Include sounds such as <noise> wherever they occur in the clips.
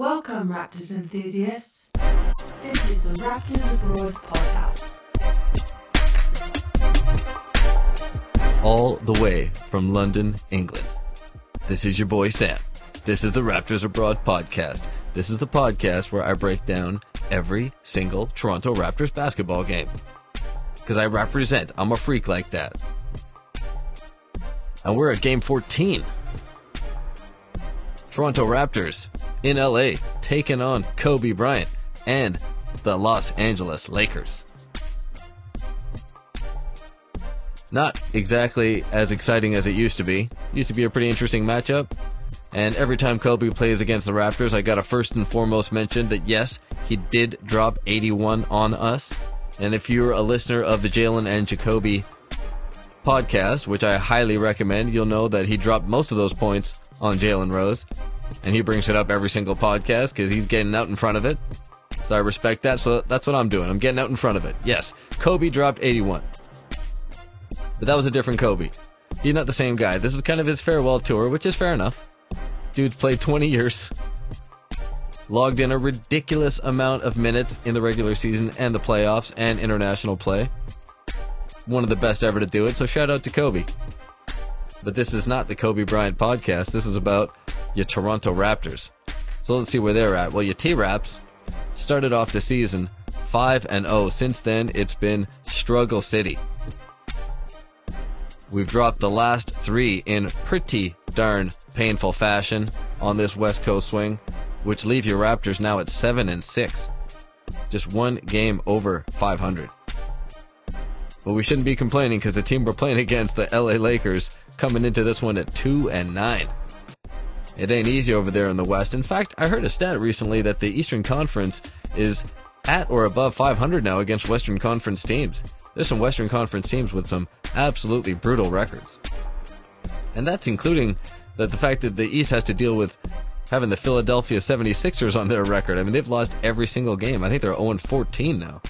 Welcome, Raptors enthusiasts. This is the Raptors Abroad podcast. all the way from London, England. This is your boy Sam. This is the Raptors Abroad podcast. This is the podcast where I break down every single Toronto Raptors basketball game. Because I represent, I'm a freak like that. And we're at game 14. Toronto Raptors in LA taking on Kobe Bryant and the Los Angeles Lakers. Not exactly as exciting as it used to be. Used to be a pretty interesting matchup. And every time Kobe plays against the Raptors, I got to first and foremost mention that yes, he did drop 81 on us. And if you're a listener of the Jalen and Jacoby podcast, which I highly recommend, you'll know that he dropped most of those points on Jalen Rose. And he brings it up every single podcast because he's getting out in front of it. So I respect that. So that's what I'm doing. I'm getting out in front of it. Yes, Kobe dropped 81. But that was a different Kobe. He's not the same guy. This is kind of his farewell tour, which is fair enough. Dude's played 20 years. Logged in a ridiculous amount of minutes in the regular season and the playoffs and international play. One of the best ever to do it, so shout out to Kobe. But this is not the Kobe Bryant podcast. This is about your Toronto Raptors. So let's see where they're at. Well, your T Raps started off the season 5 and 0. Since then, it's been struggle city. We've dropped the last three in pretty darn painful fashion on this West Coast swing, which leave your Raptors now at 7 and 6. Just one game over 500. But we shouldn't be complaining because the team we're playing against, the LA Lakers, coming into this one at 2 and 9. It ain't easy over there in the West. In fact, I heard a stat recently that the Eastern Conference is at or above 500 now against Western Conference teams. There's some Western Conference teams with some absolutely brutal records. And that's including that the fact that the East has to deal with having the Philadelphia 76ers on their record. I mean, they've lost every single game. I think they're 0 14 now.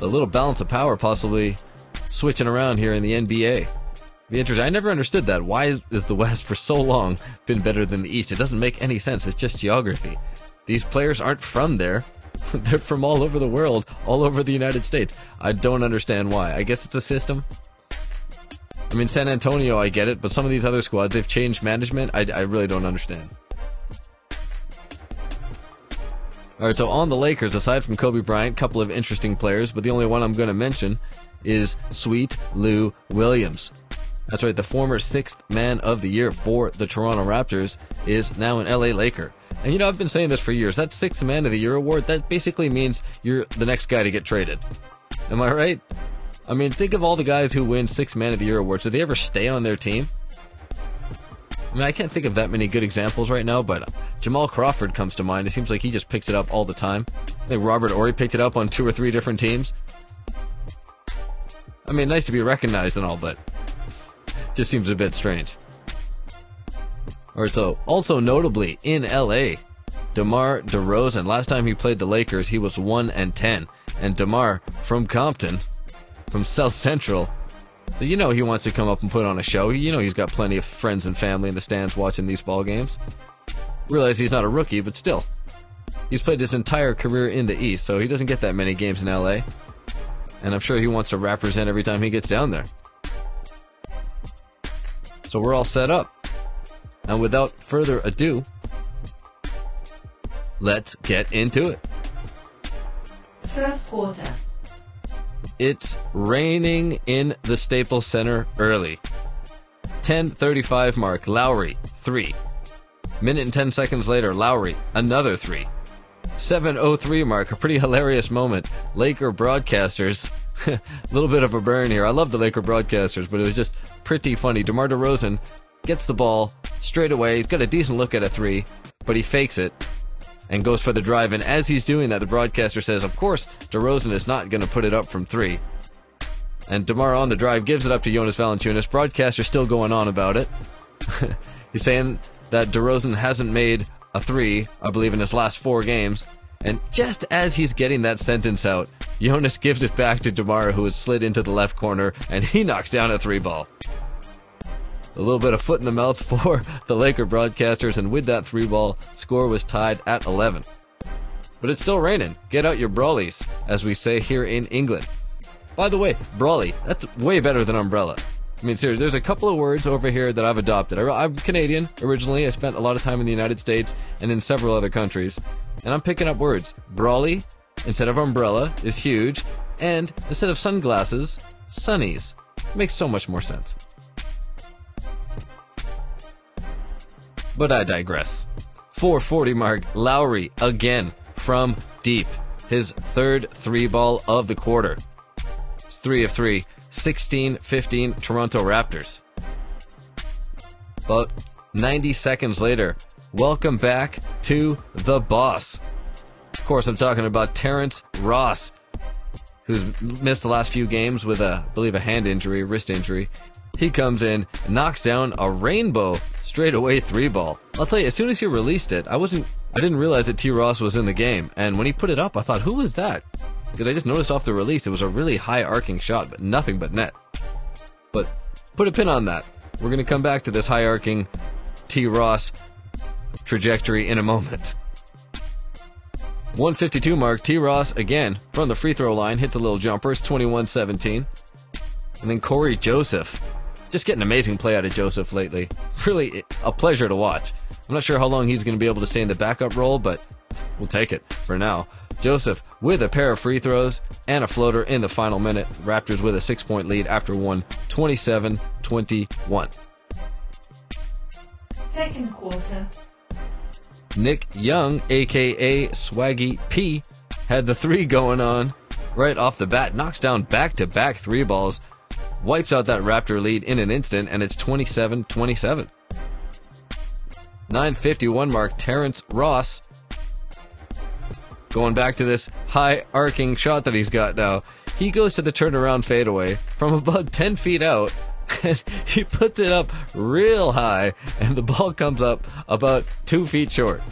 So a little balance of power possibly switching around here in the NBA. Be interesting. I never understood that. Why is, is the West for so long been better than the East? It doesn't make any sense. It's just geography. These players aren't from there. <laughs> They're from all over the world, all over the United States. I don't understand why. I guess it's a system. I mean, San Antonio, I get it, but some of these other squads, they've changed management. I, I really don't understand. All right, so on the Lakers, aside from Kobe Bryant, couple of interesting players, but the only one I'm going to mention is Sweet Lou Williams. That's right, the former sixth man of the year for the Toronto Raptors is now an LA Laker. And you know, I've been saying this for years. That sixth man of the year award, that basically means you're the next guy to get traded. Am I right? I mean, think of all the guys who win sixth man of the year awards. Do they ever stay on their team? I mean, I can't think of that many good examples right now, but Jamal Crawford comes to mind. It seems like he just picks it up all the time. I think Robert Horry picked it up on two or three different teams. I mean, nice to be recognized and all, but just seems a bit strange. Or so, also notably in LA, DeMar DeRozan. Last time he played the Lakers, he was 1 and 10. And DeMar from Compton, from South Central. So you know he wants to come up and put on a show. You know he's got plenty of friends and family in the stands watching these ball games. Realize he's not a rookie, but still. He's played his entire career in the East, so he doesn't get that many games in LA. And I'm sure he wants to represent every time he gets down there. So we're all set up. And without further ado, let's get into it. First quarter. It's raining in the Staples Center early. 10:35 mark, Lowry 3. Minute and 10 seconds later, Lowry another 3. 7:03 mark, a pretty hilarious moment. Laker broadcasters <laughs> a little bit of a burn here. I love the Laker broadcasters, but it was just pretty funny. DeMar DeRozan gets the ball straight away. He's got a decent look at a three, but he fakes it and goes for the drive. And as he's doing that, the broadcaster says, of course, DeRozan is not going to put it up from three. And DeMar on the drive gives it up to Jonas Valanciunas. Broadcaster still going on about it. <laughs> he's saying that DeRozan hasn't made a three, I believe, in his last four games. And just as he's getting that sentence out, Jonas gives it back to DeMar, who has slid into the left corner, and he knocks down a three ball. A little bit of foot in the mouth <laughs> for the Laker broadcasters, and with that three ball, score was tied at 11. But it's still raining. Get out your brawlies, as we say here in England. By the way, brawly, that's way better than umbrella. I mean, seriously, there's a couple of words over here that I've adopted. I- I'm Canadian originally. I spent a lot of time in the United States and in several other countries. And I'm picking up words. Brawly, instead of umbrella, is huge. And instead of sunglasses, sunnies. Makes so much more sense. But I digress. 440 mark, Lowry again from deep. His third three ball of the quarter. It's three of three. 16 15 Toronto Raptors. About 90 seconds later, welcome back to the boss. Of course, I'm talking about Terrence Ross, who's missed the last few games with a, I believe, a hand injury, wrist injury. He comes in, knocks down a rainbow straightaway three ball. I'll tell you, as soon as he released it, I wasn't, I didn't realize that T. Ross was in the game. And when he put it up, I thought, who was that? Because I just noticed off the release it was a really high arcing shot, but nothing but net. But put a pin on that. We're going to come back to this high arcing T. Ross trajectory in a moment. 152 mark, T. Ross again from the free throw line hits a little jumper. It's 21 17. And then Cory Joseph. Just getting amazing play out of Joseph lately. <laughs> Really a pleasure to watch. I'm not sure how long he's going to be able to stay in the backup role, but we'll take it for now. Joseph with a pair of free throws and a floater in the final minute. Raptors with a six point lead after one 27 21. Second quarter. Nick Young, aka Swaggy P, had the three going on right off the bat, knocks down back to back three balls, wipes out that Raptor lead in an instant, and it's 27 27. 951 mark, Terrence Ross Going back to this high arcing shot that he's got now, he goes to the turnaround fadeaway from about 10 feet out and <laughs> he puts it up real high and the ball comes up about two feet short.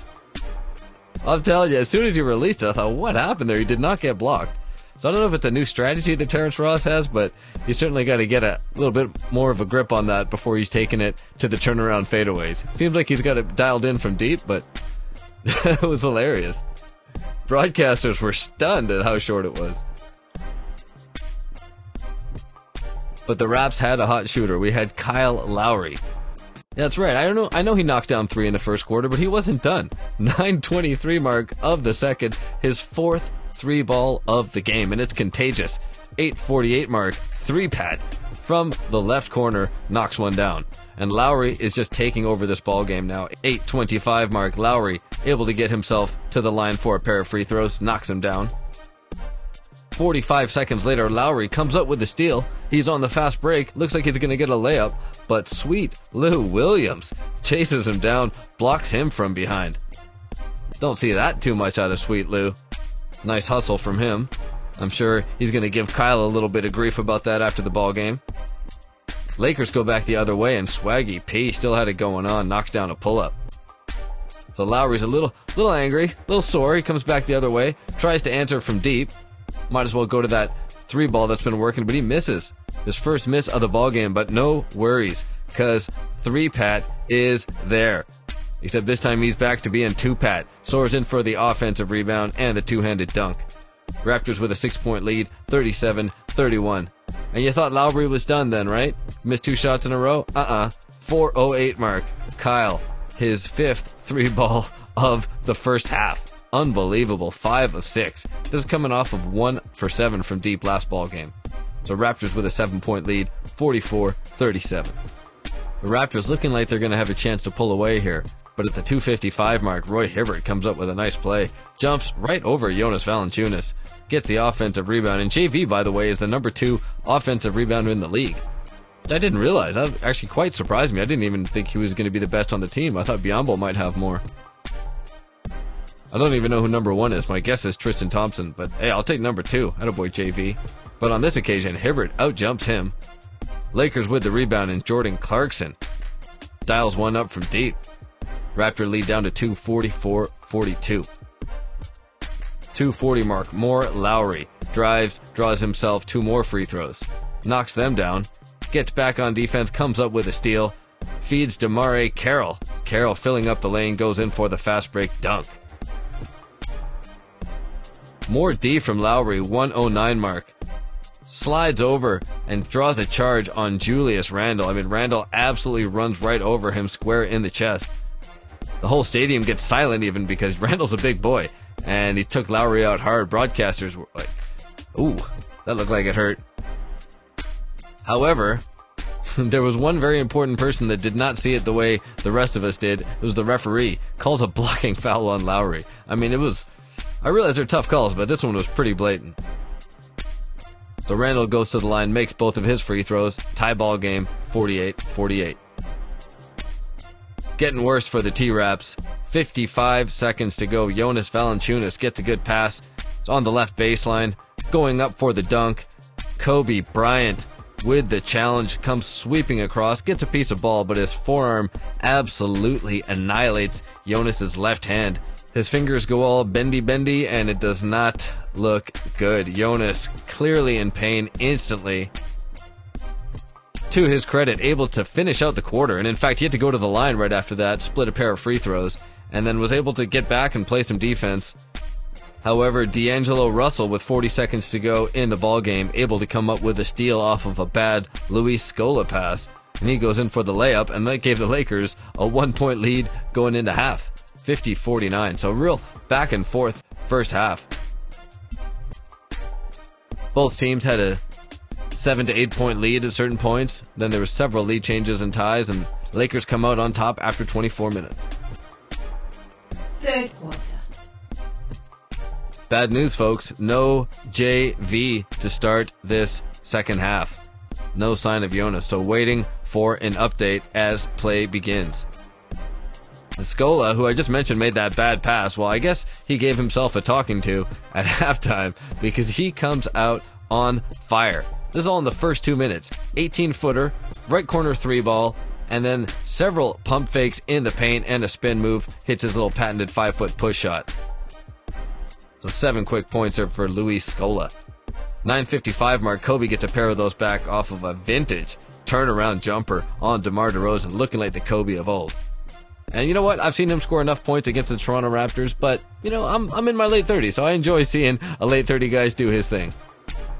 I'm telling you, as soon as he released it, I thought, what happened there? He did not get blocked. So I don't know if it's a new strategy that Terrence Ross has, but he's certainly got to get a little bit more of a grip on that before he's taking it to the turnaround fadeaways. Seems like he's got it dialed in from deep, but <laughs> it was hilarious. Broadcasters were stunned at how short it was. But the Raps had a hot shooter. We had Kyle Lowry. That's right. I don't know. I know he knocked down three in the first quarter, but he wasn't done. <laughs> 9:23 mark of the second, his fourth three ball of the game, and it's contagious. 8:48 mark, three pat from the left corner knocks one down. And Lowry is just taking over this ball game now. 8:25 mark. Lowry able to get himself to the line for a pair of free throws, knocks him down. 45 seconds later, Lowry comes up with the steal. He's on the fast break. Looks like he's going to get a layup, but sweet Lou Williams chases him down, blocks him from behind. Don't see that too much out of Sweet Lou. Nice hustle from him. I'm sure he's going to give Kyle a little bit of grief about that after the ball game. Lakers go back the other way, and Swaggy P still had it going on, knocks down a pull up. So Lowry's a little, little angry, a little sore. He comes back the other way, tries to answer from deep. Might as well go to that three ball that's been working, but he misses. His first miss of the ball game, but no worries, cause three pat is there. Except this time he's back to being two pat. Soars in for the offensive rebound and the two handed dunk. Raptors with a six point lead, 37 31. And you thought Lowry was done then, right? Missed two shots in a row? Uh uh-uh. uh. 408 mark. Kyle, his fifth three ball of the first half. Unbelievable. Five of six. This is coming off of one for seven from deep last ball game. So Raptors with a seven point lead, 44 37. The Raptors looking like they're going to have a chance to pull away here. But at the 255 mark, Roy Hibbert comes up with a nice play, jumps right over Jonas Valanciunas, gets the offensive rebound, and JV, by the way, is the number two offensive rebounder in the league. I didn't realize. That actually quite surprised me. I didn't even think he was going to be the best on the team. I thought Biyombo might have more. I don't even know who number one is. My guess is Tristan Thompson, but hey, I'll take number two. boy JV. But on this occasion, Hibbert outjumps him. Lakers with the rebound, and Jordan Clarkson dials one up from deep. Raptor lead down to 244 42. 240 mark. More Lowry. Drives, draws himself two more free throws. Knocks them down. Gets back on defense, comes up with a steal. feeds DeMarre Carroll. Carroll filling up the lane goes in for the fast break dunk. More D from Lowry, 109 mark. Slides over and draws a charge on Julius Randle. I mean, Randle absolutely runs right over him square in the chest. The whole stadium gets silent even because <laughs> Randle's a big boy and he took Lowry out hard. Broadcasters were like, ooh, that looked like it hurt. However, <laughs> there was one very important person that did not see it the way the rest of us did. It was the referee. Calls a blocking foul on Lowry. I mean, it was. I realize they're tough calls, but this one was pretty blatant. So Randle goes to the line, makes both of his free throws. Tie ball game, 48 48. Getting worse for the T Raps. 55 seconds to go. Jonas Valanciunas gets a good pass. It's on the left baseline. Going up for the dunk. Kobe Bryant with the challenge comes sweeping across, gets a piece of ball, but his forearm absolutely annihilates Jonas's left hand. His fingers go all bendy bendy and it does not look good. Jonas clearly in pain instantly. To his credit, able to finish out the quarter, and in fact, he had to go to the line right after that, split a pair of free throws, and then was able to get back and play some defense. However, D'Angelo Russell, with 40 seconds to go in the ball game, able to come up with a steal off of a bad Luis Scola pass, and he goes in for the layup, and that gave the Lakers a one-point lead going into half, 50-49. So real back and forth first half. Both teams had a seven to eight point lead at certain points. Then there were several lead changes and ties, and Lakers come out on top after 24 minutes. Third quarter. Bad news, folks. No JV to start this second half. No sign of Jonas, so waiting for an update as play begins. Scola, who I just mentioned made that bad pass, well, I guess he gave himself a talking to at <laughs> halftime because he comes out on fire. This is all in the first two minutes. 18 footer, right corner three ball, and then several pump fakes in the paint and a spin move hits his little patented five foot push shot. So seven quick points are for Luis Scola. 955 mark, Kobe gets a pair of those back off of a vintage turnaround jumper on DeMar DeRozan, looking like the Kobe of old. And you know what? I've seen him score enough points against the Toronto Raptors, but you know, I'm I'm in my late 30s, so I enjoy seeing a late 30 guys do his thing.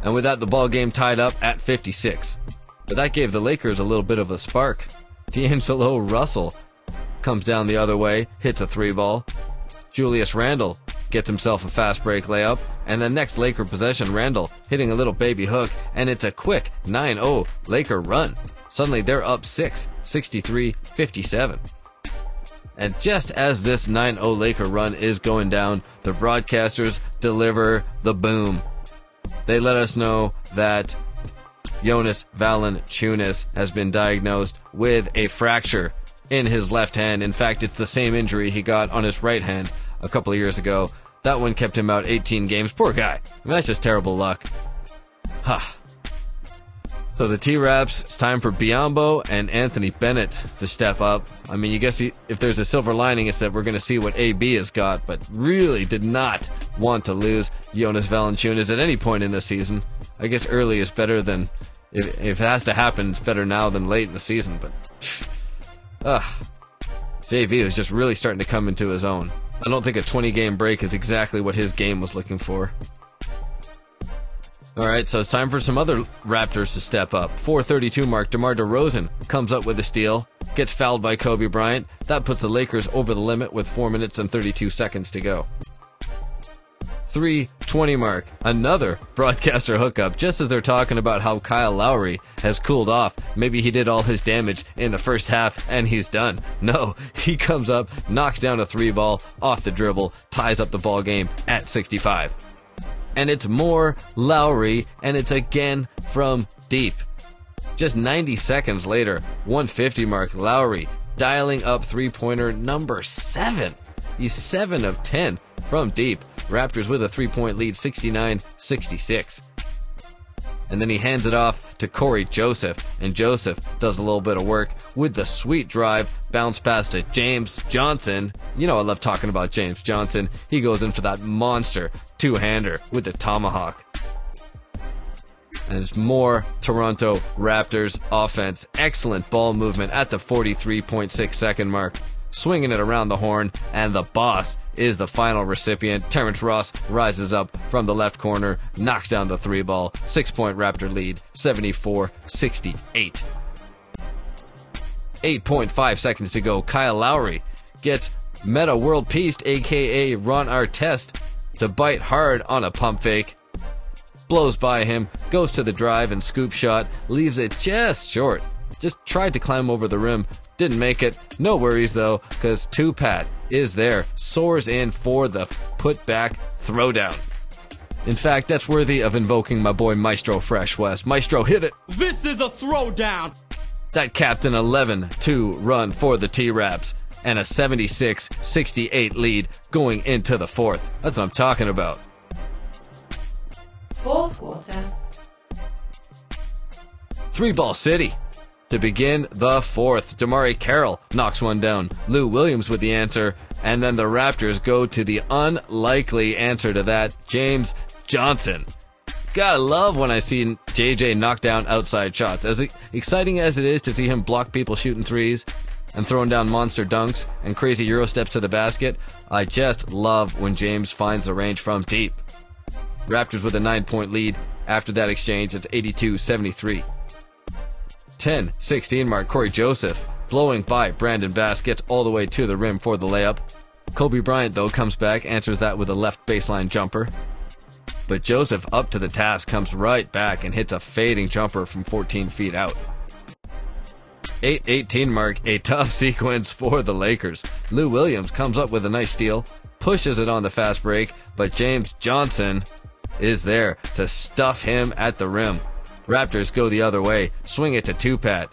And with that, the ball game tied up at 56. But that gave the Lakers a little bit of a spark. <laughs> D'Angelo Russell comes down the other way, hits a three ball. Julius Randle gets himself a fast break layup, and the next Laker possession, Randle hitting a little baby hook, and it's a quick 9 0 Laker run. Suddenly they're up 6, 63 57. And just as this 9 0 Laker run is going down, the broadcasters deliver the boom. They let us know that Jonas Valanciunas has been diagnosed with a fracture in his left hand. In fact, it's the same injury he got on his right hand a couple of years ago. That one kept him out 18 games. Poor guy. I mean, that's just terrible luck. Ha. So the T-Raps, it's time for Biyombo and Anthony Bennett to step up. I mean, you guess if there's a silver lining, it's that we're going to see what AB has got, but really did not want to lose Jonas Valanciunas at any point in this season. I guess early is better than if, if it has to happen. It's better now than late in the season. But <sighs> ah, JV was just really starting to come into his own. I don't think a 20 game break is exactly what his game was looking for. All right, so it's time for some other Raptors to step up. 432 mark, DeMar DeRozan comes up with a steal, gets fouled by Kobe Bryant. That puts the Lakers over the limit with 4 minutes and 32 seconds to go. 320 mark, another <laughs> broadcaster hookup, just as they're talking about how Kyle Lowry has cooled off. Maybe he did all his damage in the first half and he's done. No, <laughs> he comes up, knocks down a three ball off the dribble, ties up the ball game at 65 and it's more Lowry, and it's again from deep. Just 90 seconds later, 150 mark, Lowry dialing up three pointer number seven. He's 7 of 10 from deep. Raptors with a three point lead, 69 66 and then he hands it off to Cory Joseph, and Joseph does a little bit of work with the sweet drive, bounce pass to James Johnson. You know I love talking about James Johnson. He goes in for that monster two-hander with the tomahawk. And it's more Toronto Raptors offense. Excellent ball movement at the 43.6 second mark. Swinging it around the horn, and the boss is the final recipient. Terrence Ross rises up from the left corner, knocks down the three ball. Six point Raptor lead, 74 68. 8.5 seconds to go. Kyle Lowry gets Meta World Peace, aka Ron Artest, to bite hard on a pump fake. Blows by him, goes to the drive and scoop shot, leaves it just short. Just tried to climb over the rim, didn't make it. No worries though, because Tupat is there, soars in for the putback throwdown. In fact, that's worthy of invoking my boy Maestro Fresh Wes. Maestro, hit it! This is a throwdown! That Captain 11 2 run for the T Raps and a 76 68 lead going into the fourth. That's what I'm talking about. Fourth quarter. Three ball city. To begin the fourth, DeMarre Carroll knocks one down. Lou Williams with the answer, and then the Raptors go to the unlikely answer to that, James Johnson. Gotta love when I see JJ knock down outside shots. As exciting as it is to see him block people shooting threes and throwing down monster dunks and crazy Euro steps to the basket, I just love when James finds the range from deep. Raptors with a nine point lead. After that exchange, it's 82 73. 10 16 mark Cory Joseph, blowing by Brandon Bass, gets all the way to the rim for the layup. Kobe Bryant, though, comes back, answers that with a left baseline jumper. But Joseph, up to the task, comes right back and hits a fading jumper from 14 feet out. 8 18 mark, a tough <laughs> sequence for the Lakers. Lou Williams comes up with a nice steal, pushes it on the fast break, but James Johnson is there to stuff him at the rim. Raptors go the other way, swing it to Tupat.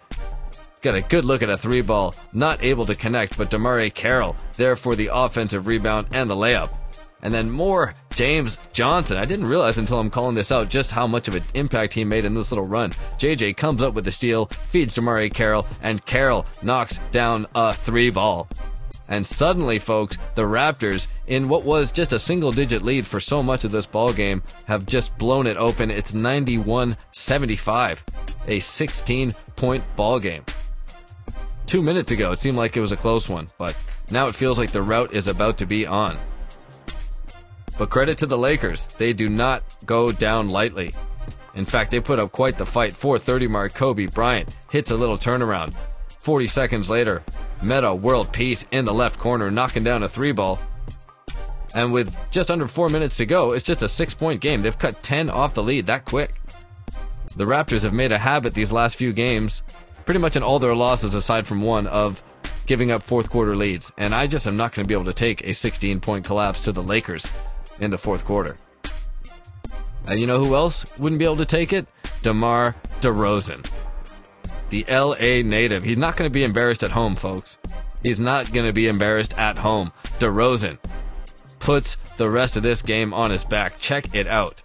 Got a good look at a three ball, not able to connect, but DeMarre Carroll there for the offensive rebound and the layup. And then more James Johnson. I didn't realize until I'm calling this out just how much of an impact he made in this little run. JJ comes up with the steal, feeds DeMarre Carroll, and Carroll knocks down a three ball. And suddenly, folks, the Raptors, in what was just a single digit lead for so much of this ball game, have just blown it open. It's 91 75, a 16 point ball game. Two minutes ago, it seemed like it was a close one, but now it feels like the route is about to be on. But credit to the Lakers, they do not go down lightly. In fact, they put up quite the fight. 430 mark Kobe Bryant hits a little turnaround. 40 seconds later, Meta World Peace in the left corner, knocking down a three ball. And with just under four minutes to go, it's just a six point game. They've cut 10 off the lead that quick. The Raptors have made a habit these last few games, pretty much in all their losses aside from one, of giving up fourth quarter leads. And I just am not going to be able to take a 16 point collapse to the Lakers in the fourth quarter. And you know who else wouldn't be able to take it? DeMar DeRozan. The LA native. He's not going to be embarrassed at home, folks. He's not going to be embarrassed at home. DeRozan puts the rest of this game on his back. Check it out.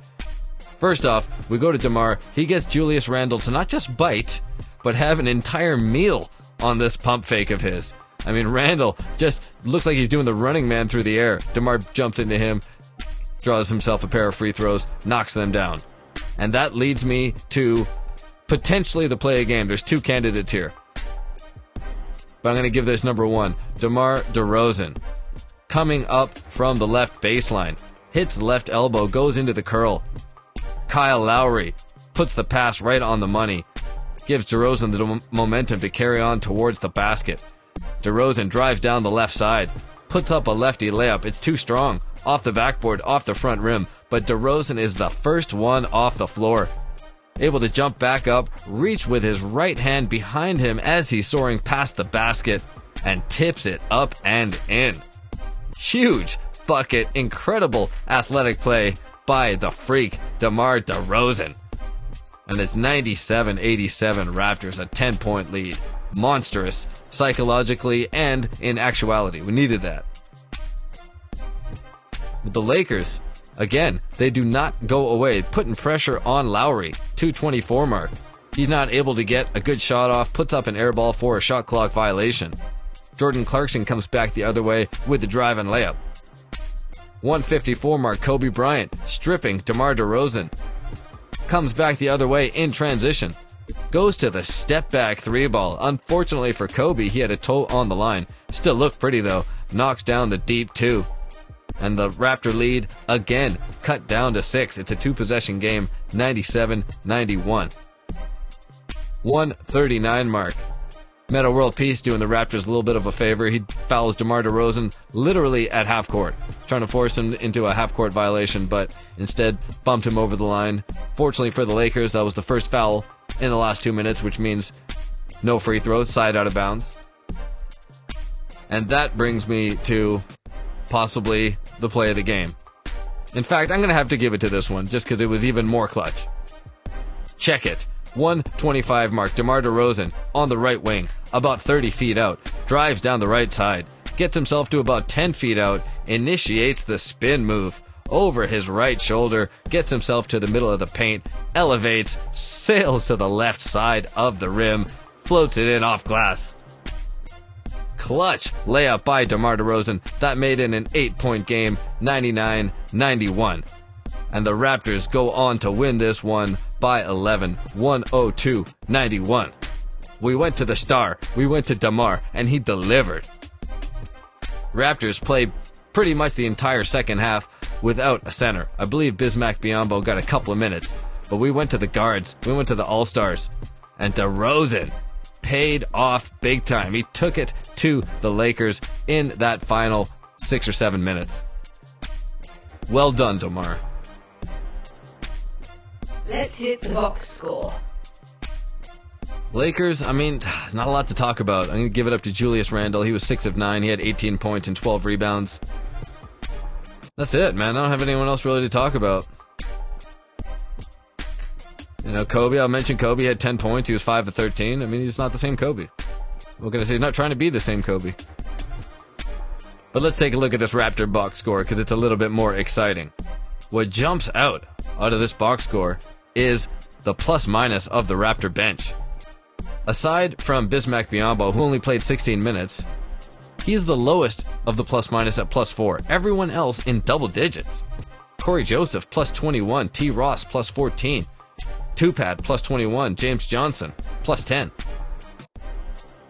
First off, we go to DeMar. He gets Julius Randle to not just bite, but have an entire meal on this pump fake of his. I mean, Randle just looks like he's doing the running man through the air. DeMar jumps into him, draws himself a pair of free throws, knocks them down. And that leads me to potentially the play of game. There's two candidates here. But I'm going to give this number one DeMar DeRozan. Coming up from the left baseline, hits left elbow, goes into the curl. Kyle Lowry puts the pass right on the money, gives DeRozan the momentum to carry on towards the basket. DeRozan drives down the left side, puts up a lefty layup. It's too strong. Off the backboard, off the front rim. But DeRozan is the first one off the floor. Able to jump back up, reach with his right hand behind him as he's soaring past the basket, and tips it up and in. Huge bucket, incredible athletic play by the freak, DeMar DeRozan. And it's 97 87 Raptors, a 10 point lead. Monstrous, psychologically and in actuality. We needed that. But the Lakers, again, they do not go away, putting pressure on Lowry. 224 mark. He's not able to get a good shot off, puts up an air ball for a shot clock violation. Jordan Clarkson comes back the other way with the drive and layup. 154 mark Kobe Bryant stripping DeMar DeRozan. comes back the other way in transition. Goes to the step back three ball. Unfortunately for Kobe, he had a toe on the line. Still looked pretty though. Knocks down the deep two. And the Raptor lead again cut down to six. It's a two possession game, 97 91. 139 mark. Meta World Peace doing the Raptors a little bit of a favor. He fouls DeMar DeRozan literally at half court, trying to force him into a half court violation, but instead bumped him over the line. Fortunately for the Lakers, that was the first foul in the last two minutes, which means no free throws, side out of bounds. And that brings me to possibly the play of the game. In fact, I'm going to have to give it to this one just because it was even more clutch. Check it. 125 mark. DeMar DeRozan on the right wing, about 30 feet out, drives down the right side, gets himself to about 10 feet out, initiates the spin move over his right shoulder, gets himself to the middle of the paint, elevates, sails to the left side of the rim, floats it in off glass. Clutch layup by DeMar DeRozan. That made it an eight point game, 99 91. And the Raptors go on to win this one by 11, 102 91. We went to the star, we went to DeMar, and he delivered. Raptors played pretty much the entire second half without a center. I believe Bismack Biyombo got a couple of minutes, but we went to the guards, we went to the All Stars, and DeRozan paid off big time. He took it to the Lakers in that final six or seven minutes. Well done, DeMar. Let's hit the box score. Lakers, I mean, <sighs> not a lot to talk about. I'm going to give it up to Julius Randle. He was 6 of 9. He had 18 points and 12 rebounds. That's it, man. I don't have anyone else really to talk about. You know, Kobe, I'll mention Kobe had 10 points. He was 5 of 13. I mean, he's not the same Kobe. What can I say? He's not trying to be the same Kobe. But let's take a look at this Raptor box score because it's a little bit more exciting. What jumps out out of this box score is the plus minus of the Raptor bench. Aside from Bismack Biyombo, who only played 16 minutes, he is the lowest of the plus minus at plus 4. Everyone else in double digits. Cory Joseph plus 21, T. Ross plus 14, Tupad plus 21, James Johnson plus 10.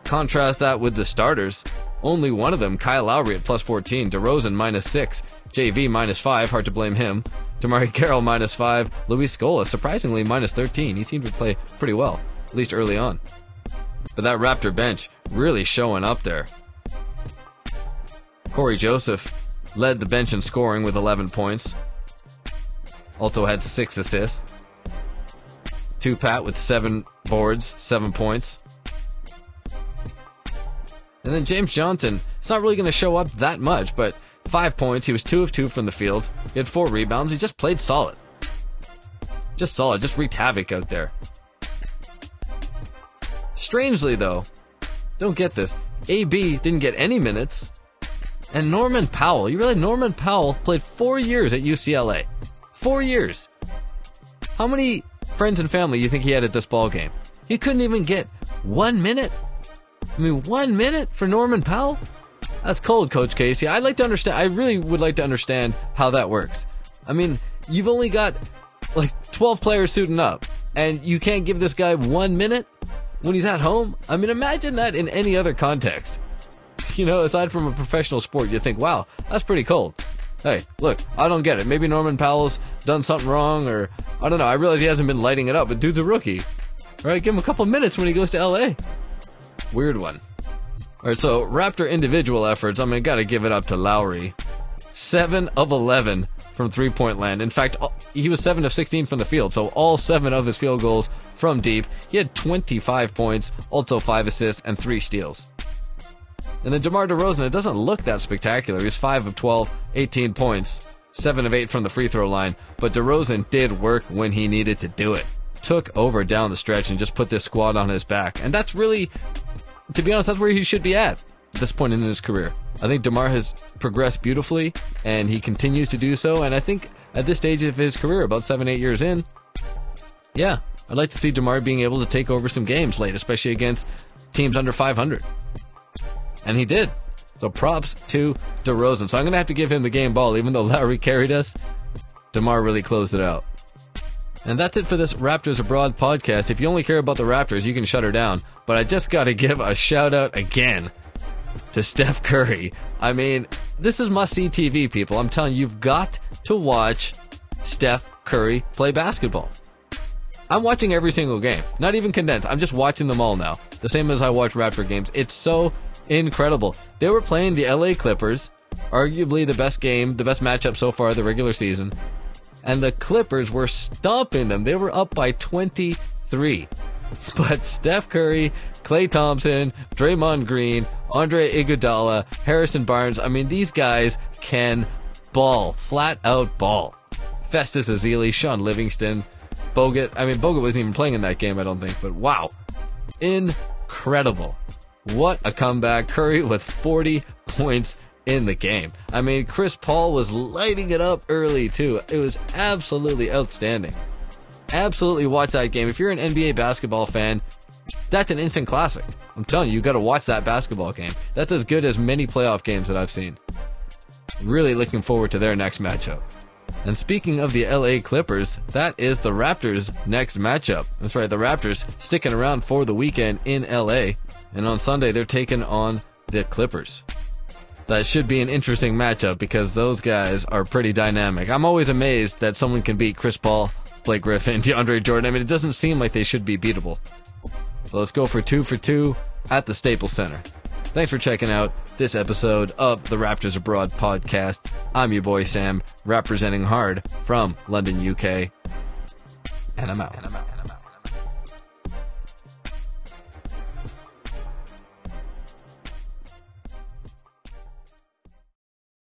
Contrast that with the starters. Only one of them, Kyle Lowry at plus 14, DeRozan minus 6, JV minus 5, hard to blame him, DeMarre <laughs> Carroll minus 5, Luis Scola surprisingly minus 13. He seemed to play pretty well, at least early on. But that Raptor bench really showing up there. Cory Joseph led the bench in scoring with 11 points. Also had 6 assists. Two Pat with 7 boards, 7 points. And then James Johnson, it's not really going to show up that much, but 5 points. He was 2 of 2 from the field. He had 4 rebounds. He just played solid. Just solid. Just wreaked havoc out there. Strangely, though, don't get this. AB didn't get any minutes. And Norman Powell, you realize Norman Powell played four years at UCLA. Four years. How many friends and family you think he had at this ball game? He couldn't even get one minute. I mean, one minute for Norman Powell? That's cold, Coach Casey. I'd like to understand. I really would like to understand how that works. I mean, you've only got like 12 players suiting up, and you can't give this guy one minute when he's at home? I mean, imagine that in any other context. You know, aside from a professional sport, you think, wow, that's pretty cold. Hey, look, I don't get it. Maybe Norman Powell's done something wrong, or I don't know. I realize he hasn't been lighting it up, but dude's a rookie. All right, give him a couple minutes when he goes to LA. Weird one. All right, so Raptor individual efforts. I mean, got to give it up to Lowry. Seven of eleven from three point land. In fact, he was 7 of 16 from the field, so all 7 of his field goals from deep. He had 25 points, also 5 assists, and 3 steals. And then DeMar DeRozan, it doesn't look that spectacular. He's 5 of 12, 18 points, 7 of 8 from the free throw line, but DeRozan did work when he needed to do it. Took over down the stretch and just put this squad on his back. And that's really, to be honest, that's where he should be at at this point in his career. I think DeMar has progressed beautifully, and he continues to do so. And I think at this stage of his career, about seven, eight years in, yeah, I'd like to see DeMar being able to take over some games late, especially against teams under 500. And he did. So props to DeRozan. So I'm going to have to give him the game ball, even though <laughs> Lowry carried us. DeMar really closed it out. And that's it for this Raptors Abroad podcast. If you only care about the Raptors, you can shut her down. But I just got to <laughs> give a shout out again to Steph Curry. I mean, this is must see TV, people. I'm telling you, you've got to watch Steph Curry play basketball. I'm watching every single game, not even condensed. I'm just watching them all now. The same as I watch Raptor games. It's so incredible. They were playing the LA Clippers, arguably the best game, the best matchup so far of the regular season. And the Clippers were stomping them. They were up by 23. <laughs> But Steph Curry, Klay Thompson, Draymond Green, Andre Iguodala, Harrison Barnes, I mean, these guys can ball, flat out ball. Festus Ezeli, Shaun Livingston, Bogut. I mean, Bogut wasn't even playing in that game, I don't think, but wow. Incredible. What a comeback. Curry with 40 points in the game. I mean, Chris Paul was lighting it up early, too. It was absolutely outstanding. Absolutely watch that game. If you're an NBA basketball fan, that's an instant classic. I'm telling you, you got to watch that basketball game. That's as good as many playoff games that I've seen. Really looking forward to their next matchup. And speaking of the LA Clippers, that is the Raptors' next matchup. That's right, the Raptors sticking around for the weekend in LA. And on Sunday, they're taking on the Clippers. That should be an interesting matchup because those guys are pretty dynamic. I'm always amazed that someone can beat Chris Paul, Blake Griffin, <laughs> DeAndre Jordan. I mean, it doesn't seem like they should be beatable. So let's go for two for two at the Staples Center. Thanks for checking out this episode of the Raptors Abroad podcast. I'm your boy Sam, representing hard from London, UK. And I'm out. And I'm out. And I'm out.